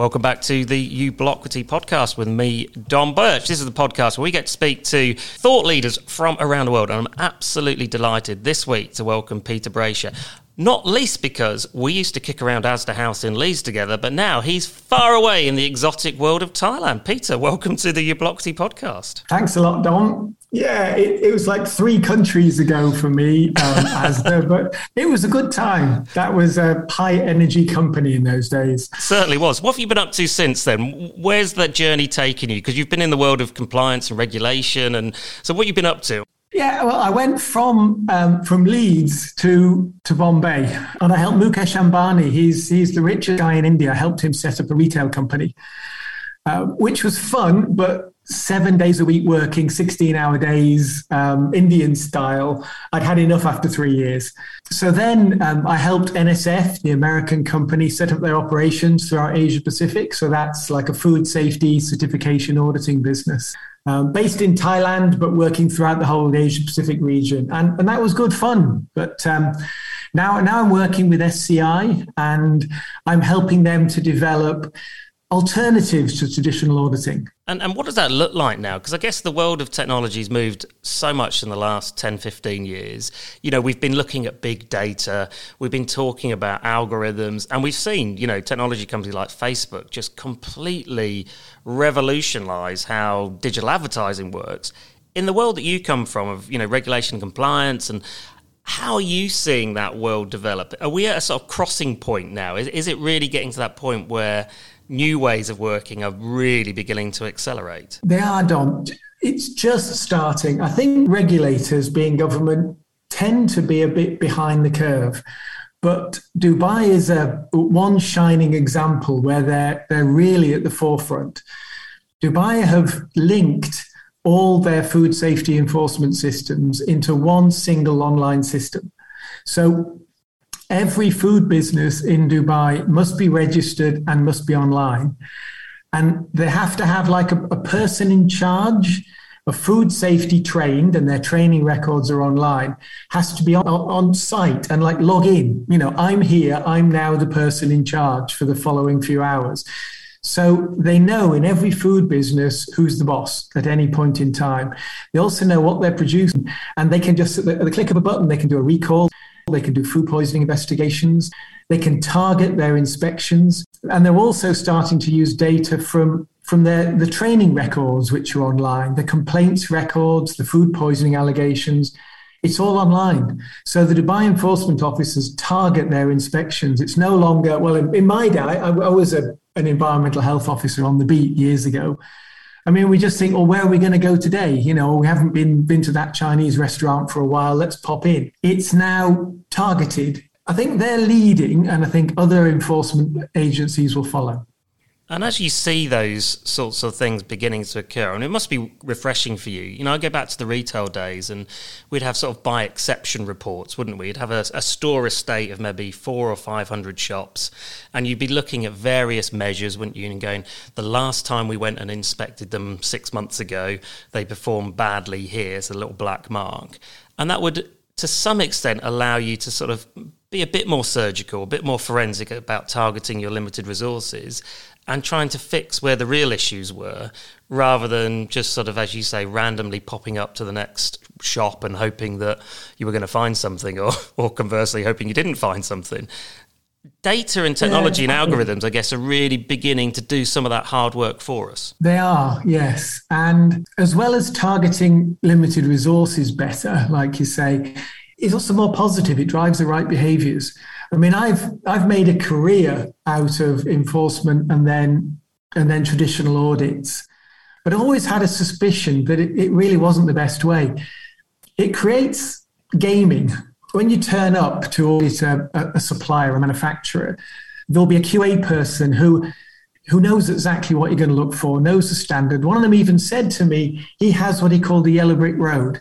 Welcome back to the Ubloquity podcast with me, Dom Birch. This is the podcast where we get to speak to thought leaders from around the world, and I'm absolutely delighted this week to welcome Peter Bracher. Not least because we used to kick around Asda House in Leeds together, but now he's far away in the exotic world of Thailand. Peter, welcome to the Ubloquity podcast. Thanks a lot, Dom. Yeah, it, it was like three countries ago for me, um, Asda, but it was a good time. That was a high energy company in those days. Certainly was. What have you been up to since then? Where's that journey taken you? Because you've been in the world of compliance and regulation, and so what have you been up to? Yeah, well, I went from um, from Leeds to to Bombay, and I helped Mukesh Ambani. He's he's the richest guy in India. I helped him set up a retail company, uh, which was fun, but seven days a week working, sixteen hour days, um, Indian style. I'd had enough after three years. So then um, I helped NSF, the American company, set up their operations throughout Asia Pacific. So that's like a food safety certification auditing business um, based in Thailand, but working throughout the whole Asia Pacific region. And, and that was good fun. But um, now, now I'm working with SCI and I'm helping them to develop alternatives to traditional auditing. And, and what does that look like now? Because I guess the world of technology has moved so much in the last 10, 15 years. You know, we've been looking at big data, we've been talking about algorithms, and we've seen, you know, technology companies like Facebook just completely revolutionize how digital advertising works. In the world that you come from, of, you know, regulation compliance and how are you seeing that world develop? Are we at a sort of crossing point now? Is, is it really getting to that point where new ways of working are really beginning to accelerate? They are, Dom. It's just starting. I think regulators, being government, tend to be a bit behind the curve. But Dubai is a one shining example where they're they're really at the forefront. Dubai have linked all their food safety enforcement systems into one single online system. So every food business in Dubai must be registered and must be online. And they have to have like a, a person in charge of food safety trained and their training records are online has to be on, on site and like log in. You know, I'm here, I'm now the person in charge for the following few hours. So they know in every food business who's the boss at any point in time. They also know what they're producing, and they can just at the click of a button they can do a recall. They can do food poisoning investigations. They can target their inspections. And they're also starting to use data from, from their, the training records, which are online, the complaints records, the food poisoning allegations. It's all online. So the Dubai enforcement officers target their inspections. It's no longer, well, in, in my day, I, I was a, an environmental health officer on the beat years ago. I mean, we just think, well, where are we going to go today? You know, we haven't been been to that Chinese restaurant for a while. Let's pop in. It's now targeted. I think they're leading, and I think other enforcement agencies will follow. And as you see those sorts of things beginning to occur, and it must be refreshing for you. You know, I go back to the retail days, and we'd have sort of by exception reports, wouldn't we? You'd have a, a store estate of maybe four or five hundred shops, and you'd be looking at various measures, wouldn't you? And going, the last time we went and inspected them six months ago, they performed badly. Here's a little black mark, and that would, to some extent, allow you to sort of be a bit more surgical, a bit more forensic about targeting your limited resources and trying to fix where the real issues were rather than just sort of, as you say, randomly popping up to the next shop and hoping that you were going to find something or, or conversely hoping you didn't find something. Data and technology yeah, and algorithms, I guess, are really beginning to do some of that hard work for us. They are, yes. And as well as targeting limited resources better, like you say, it's also more positive. It drives the right behaviors. I mean, I've I've made a career out of enforcement and then and then traditional audits, but I always had a suspicion that it, it really wasn't the best way. It creates gaming. When you turn up to audit a, a supplier, a manufacturer, there'll be a QA person who who knows exactly what you're going to look for, knows the standard. One of them even said to me, he has what he called the yellow brick road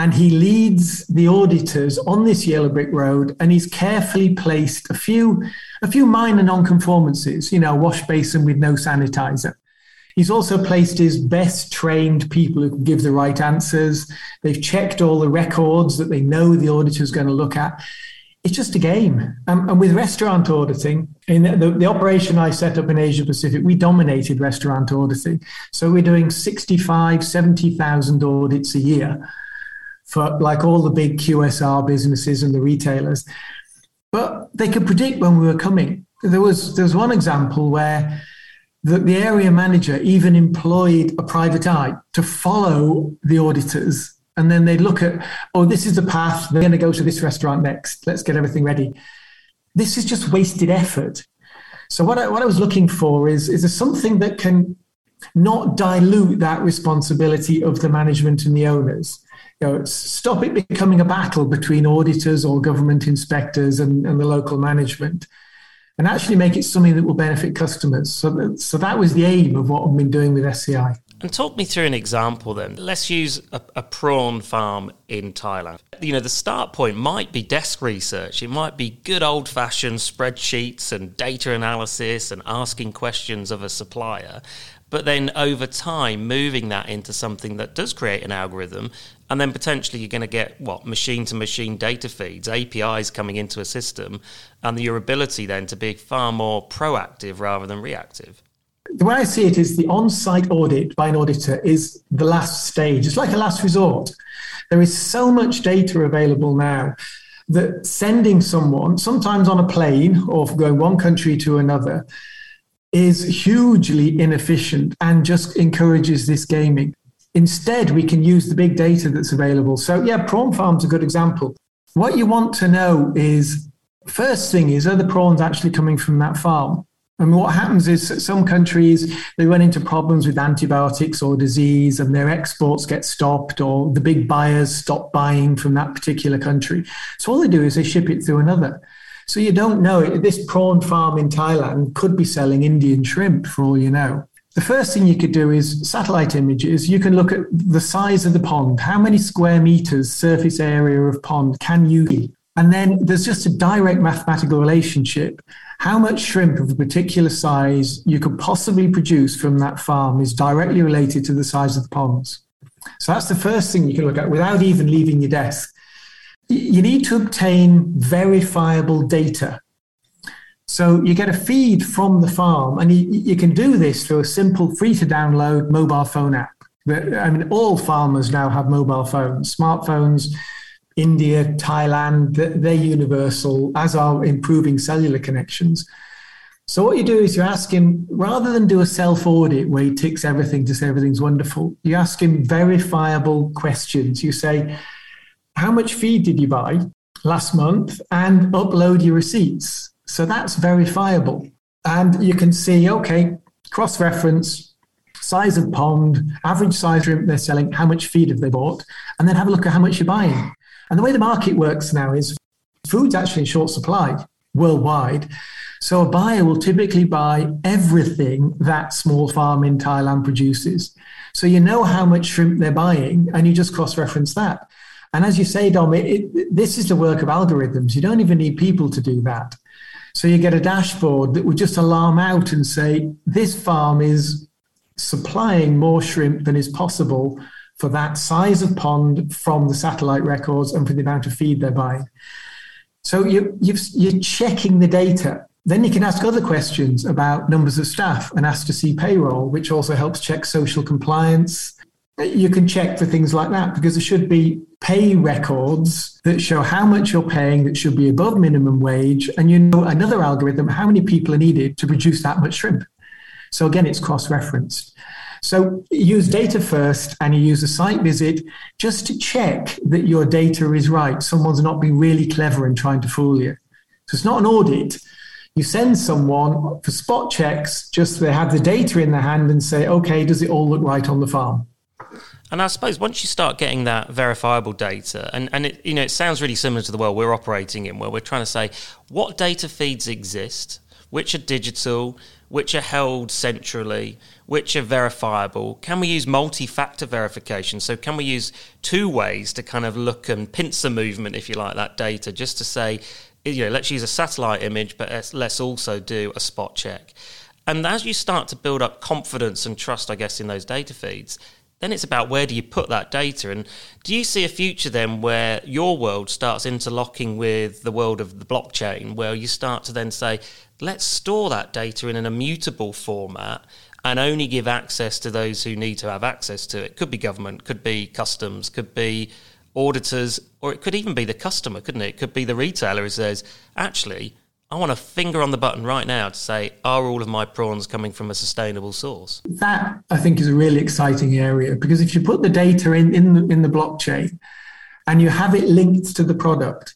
and he leads the auditors on this yellow brick road and he's carefully placed a few a few minor non-conformances you know wash basin with no sanitizer he's also placed his best trained people who can give the right answers they've checked all the records that they know the auditor is going to look at it's just a game. Um, and with restaurant auditing, in the, the, operation I set up in Asia Pacific, we dominated restaurant auditing. So we're doing 65, 70,000 audits a year for like all the big QSR businesses and the retailers. But they could predict when we were coming. There was there was one example where the, the area manager even employed a private eye to follow the auditors and then they'd look at, oh, this is the path. They're going to go to this restaurant next. Let's get everything ready. This is just wasted effort. So what I, what I was looking for is is there something that can not dilute that responsibility of the management and the owners. Know, stop it becoming a battle between auditors or government inspectors and, and the local management, and actually make it something that will benefit customers. So, that, so that was the aim of what I've been doing with SCI. And talk me through an example then. Let's use a, a, prawn farm in Thailand. You know, the start point might be desk research. It might be good old fashioned spreadsheets and data analysis and asking questions of a supplier. But then over time, moving that into something that does create an algorithm. And then potentially you're going to get what machine to machine data feeds, APIs coming into a system, and your ability then to be far more proactive rather than reactive the way I see it is the on site audit by an auditor is the last stage. It's like a last resort. There is so much data available now that sending someone, sometimes on a plane or going one country to another, is hugely inefficient and just encourages this gaming. Instead, we can use the big data that's available. So, yeah, prawn farm's a good example. What you want to know is first thing is, are the prawns actually coming from that farm? And what happens is some countries they run into problems with antibiotics or disease, and their exports get stopped, or the big buyers stop buying from that particular country. So all they do is they ship it through another. So you don't know this prawn farm in Thailand could be selling Indian shrimp for all you know. The first thing you could do is satellite images. You can look at the size of the pond. How many square meters surface area of pond can you eat? And then there's just a direct mathematical relationship how much shrimp of a particular size you could possibly produce from that farm is directly related to the size of the ponds. So that's the first thing you can look at without even leaving your desk. You need to obtain verifiable data. So you get a feed from the farm, and you, you can do this through a simple, free to download mobile phone app. I mean, all farmers now have mobile phones, smartphones India, Thailand, they're universal, as are improving cellular connections. So what you do is you ask him, rather than do a self audit where he ticks everything to say everything's wonderful, you ask him verifiable questions. You say, how much feed did you buy last month? And upload your receipts. So that's verifiable. And you can see, okay, cross reference, size of pond, average size shrimp they're selling, how much feed have they bought, and then have a look at how much you're buying. And the way the market works now is food's actually in short supply worldwide. So a buyer will typically buy everything that small farm in Thailand produces. So you know how much shrimp they're buying and you just cross reference that. And as you say, Dom, it, it, this is the work of algorithms. You don't even need people to do that. So you get a dashboard that would just alarm out and say, this farm is supplying more shrimp than is possible for that size of pond from the satellite records and for the amount of feed they're buying. So you, you're checking the data. Then you can ask other questions about numbers of staff and ask to see payroll, which also helps check social compliance. You can check for things like that because there should be pay records that show how much you're paying that should be above minimum wage. And you know another algorithm, how many people are needed to produce that much shrimp. So again, it's cross referenced. So use data first and you use a site visit just to check that your data is right. Someone's not being really clever and trying to fool you. So it's not an audit. You send someone for spot checks, just they have the data in their hand and say, okay, does it all look right on the farm? And I suppose once you start getting that verifiable data, and, and it, you know, it sounds really similar to the world we're operating in, where we're trying to say what data feeds exist, which are digital, which are held centrally, which are verifiable? Can we use multi factor verification? So, can we use two ways to kind of look and pincer movement, if you like, that data, just to say, you know, let's use a satellite image, but let's also do a spot check. And as you start to build up confidence and trust, I guess, in those data feeds, then it's about where do you put that data and do you see a future then where your world starts interlocking with the world of the blockchain where you start to then say let's store that data in an immutable format and only give access to those who need to have access to it. Could be government could be customs could be auditors or it could even be the customer couldn't it? It could be the retailer who says actually I want a finger on the button right now to say, are all of my prawns coming from a sustainable source? That I think is a really exciting area because if you put the data in in the, in the blockchain and you have it linked to the product,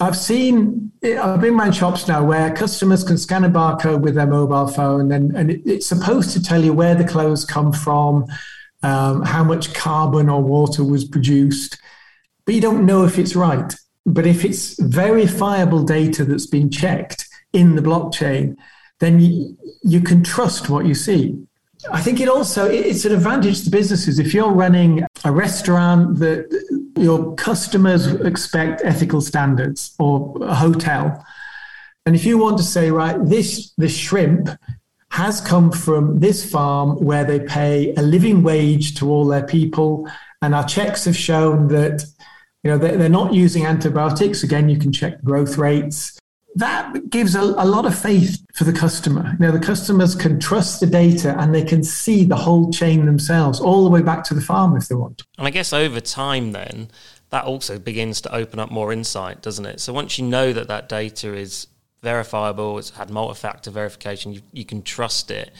I've seen I've been around shops now where customers can scan a barcode with their mobile phone and, and it, it's supposed to tell you where the clothes come from, um, how much carbon or water was produced, but you don't know if it's right. But if it's verifiable data that's been checked in the blockchain, then you, you can trust what you see. I think it also it's an advantage to businesses if you're running a restaurant that your customers expect ethical standards or a hotel. And if you want to say, right, this this shrimp has come from this farm where they pay a living wage to all their people, and our checks have shown that you know, they're, not using antibiotics. Again, you can check growth rates. That gives a, a lot of faith for the customer. You know, the customers can trust the data and they can see the whole chain themselves, all the way back to the farm if they want. And I guess over time, then, that also begins to open up more insight, doesn't it? So once you know that that data is verifiable, it's had multi-factor verification, you, you can trust it.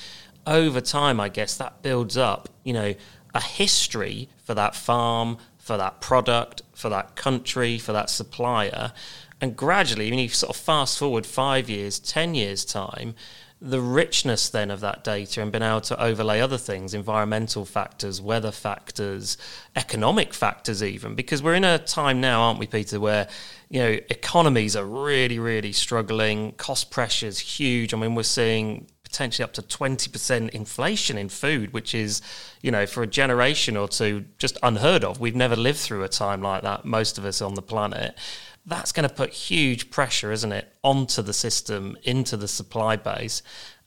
Over time, I guess that builds up, you know, a history for that farm, for that product, for that country, for that supplier. And gradually, when you sort of fast forward five years, 10 years' time, the richness then of that data and being able to overlay other things, environmental factors, weather factors, economic factors, even, because we're in a time now, aren't we, Peter, where you know economies are really, really struggling, cost pressures huge. I mean, we're seeing potentially up to 20% inflation in food, which is, you know, for a generation or two, just unheard of. We've never lived through a time like that, most of us on the planet. That's going to put huge pressure, isn't it, onto the system, into the supply base.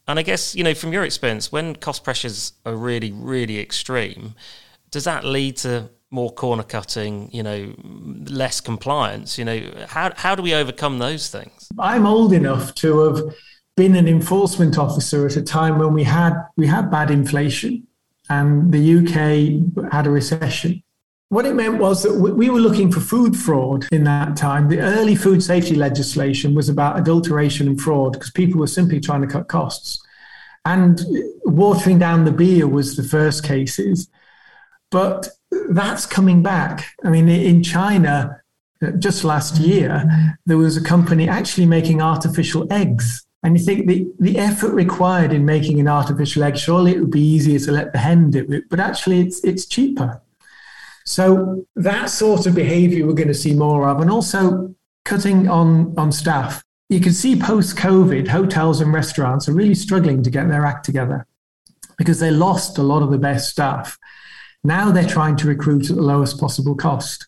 And I guess, you know, from your experience, when cost pressures are really, really extreme, does that lead to more corner cutting, you know, less compliance? You know, how, how do we overcome those things? I'm old enough to have been an enforcement officer at a time when we had we had bad inflation and the UK had a recession. What it meant was that we were looking for food fraud in that time. The early food safety legislation was about adulteration and fraud because people were simply trying to cut costs. And watering down the beer was the first cases. But that's coming back. I mean, in China, uh, just last year, there was a company actually making artificial eggs and you think the, the effort required in making an artificial egg, surely it would be easier to let the hen do it, but actually it's, it's cheaper. So that sort of behavior we're going to see more of. And also cutting on, on staff. You can see post COVID, hotels and restaurants are really struggling to get their act together because they lost a lot of the best staff. Now they're trying to recruit at the lowest possible cost.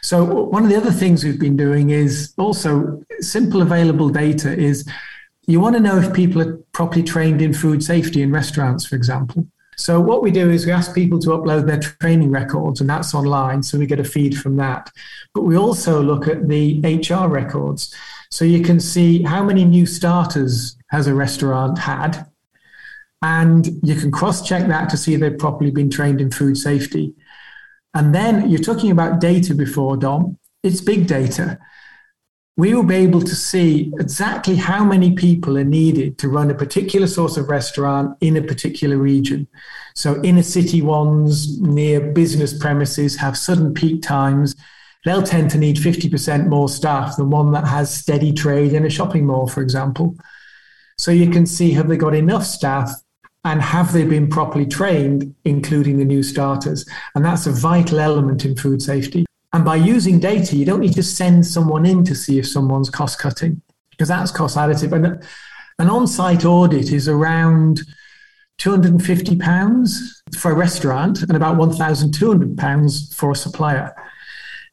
So, one of the other things we've been doing is also simple available data is you want to know if people are properly trained in food safety in restaurants, for example. So what we do is we ask people to upload their training records, and that's online, so we get a feed from that. But we also look at the HR records, so you can see how many new starters has a restaurant had, and you can cross-check that to see if they've properly been trained in food safety. And then you're talking about data before, Dom. It's big data we will be able to see exactly how many people are needed to run a particular sort of restaurant in a particular region. So, inner city ones near business premises have sudden peak times. They'll tend to need 50% more staff than one that has steady trade in a shopping mall, for example. So, you can see have they got enough staff and have they been properly trained, including the new starters? And that's a vital element in food safety. And by using data, you don't need to send someone in to see if someone's cost cutting because that's cost additive. And an on site audit is around £250 for a restaurant and about £1,200 for a supplier.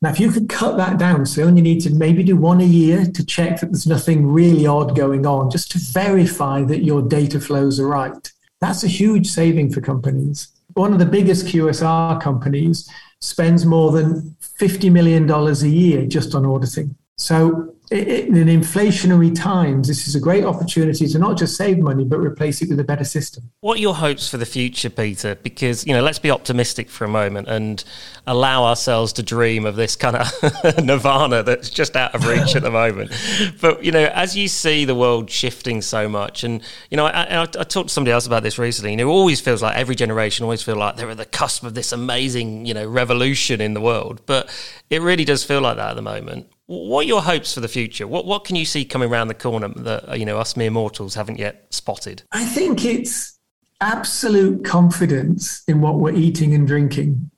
Now, if you could cut that down, so you only need to maybe do one a year to check that there's nothing really odd going on, just to verify that your data flows are right, that's a huge saving for companies. one of the biggest QSR companies spends more than $50 million a year just on auditing. So in inflationary times, this is a great opportunity to not just save money, but replace it with a better system. What are your hopes for the future, Peter? Because, you know, let's be optimistic for a moment and allow ourselves to dream of this kind of nirvana that's just out of reach at the moment. But, you know, as you see the world shifting so much, and, you know, I, I, I talked to somebody else about this recently, know, it always feels like every generation always feel like they're at the cusp of this amazing, you know, revolution in the world. But it really does feel like that at the moment. What are your hopes for the future? What what can you see coming around the corner that you know us mere mortals haven't yet spotted? I think it's absolute confidence in what we're eating and drinking.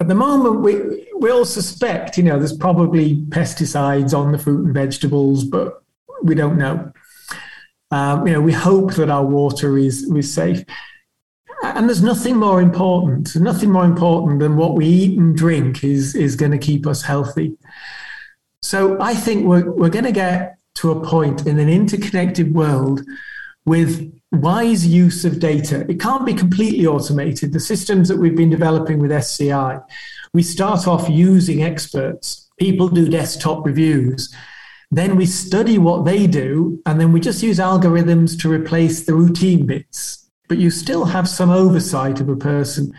At the moment, we we all suspect, you know, there's probably pesticides on the fruit and vegetables, but we don't know. Um, you know, we hope that our water is is safe. And there's nothing more important, nothing more important than what we eat and drink is is going to keep us healthy. So I think we're, we're going to get to a point in an interconnected world with wise use of data. It can't be completely automated. The systems that we've been developing with SCI, we start off using experts. People do desktop reviews. Then we study what they do, and then we just use algorithms to replace the routine bits. But you still have some oversight of a person.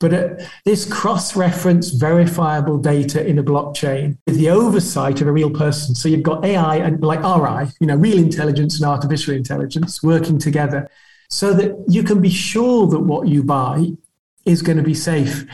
But uh, this cross reference verifiable data in a blockchain with the oversight of a real person. So you've got AI and like RI, you know, real intelligence and artificial intelligence working together so that you can be sure that what you buy is going to be safe.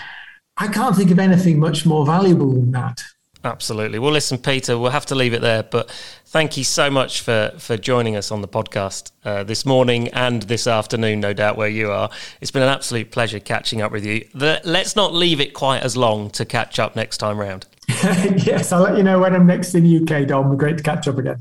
I can't think of anything much more valuable than that. Absolutely. Well, listen, Peter, we'll have to leave it there. But thank you so much for, for joining us on the podcast uh, this morning and this afternoon, no doubt, where you are. It's been an absolute pleasure catching up with you. The, let's not leave it quite as long to catch up next time round. yes, I'll let you know when I'm next in the UK, Dom. Great to catch up again.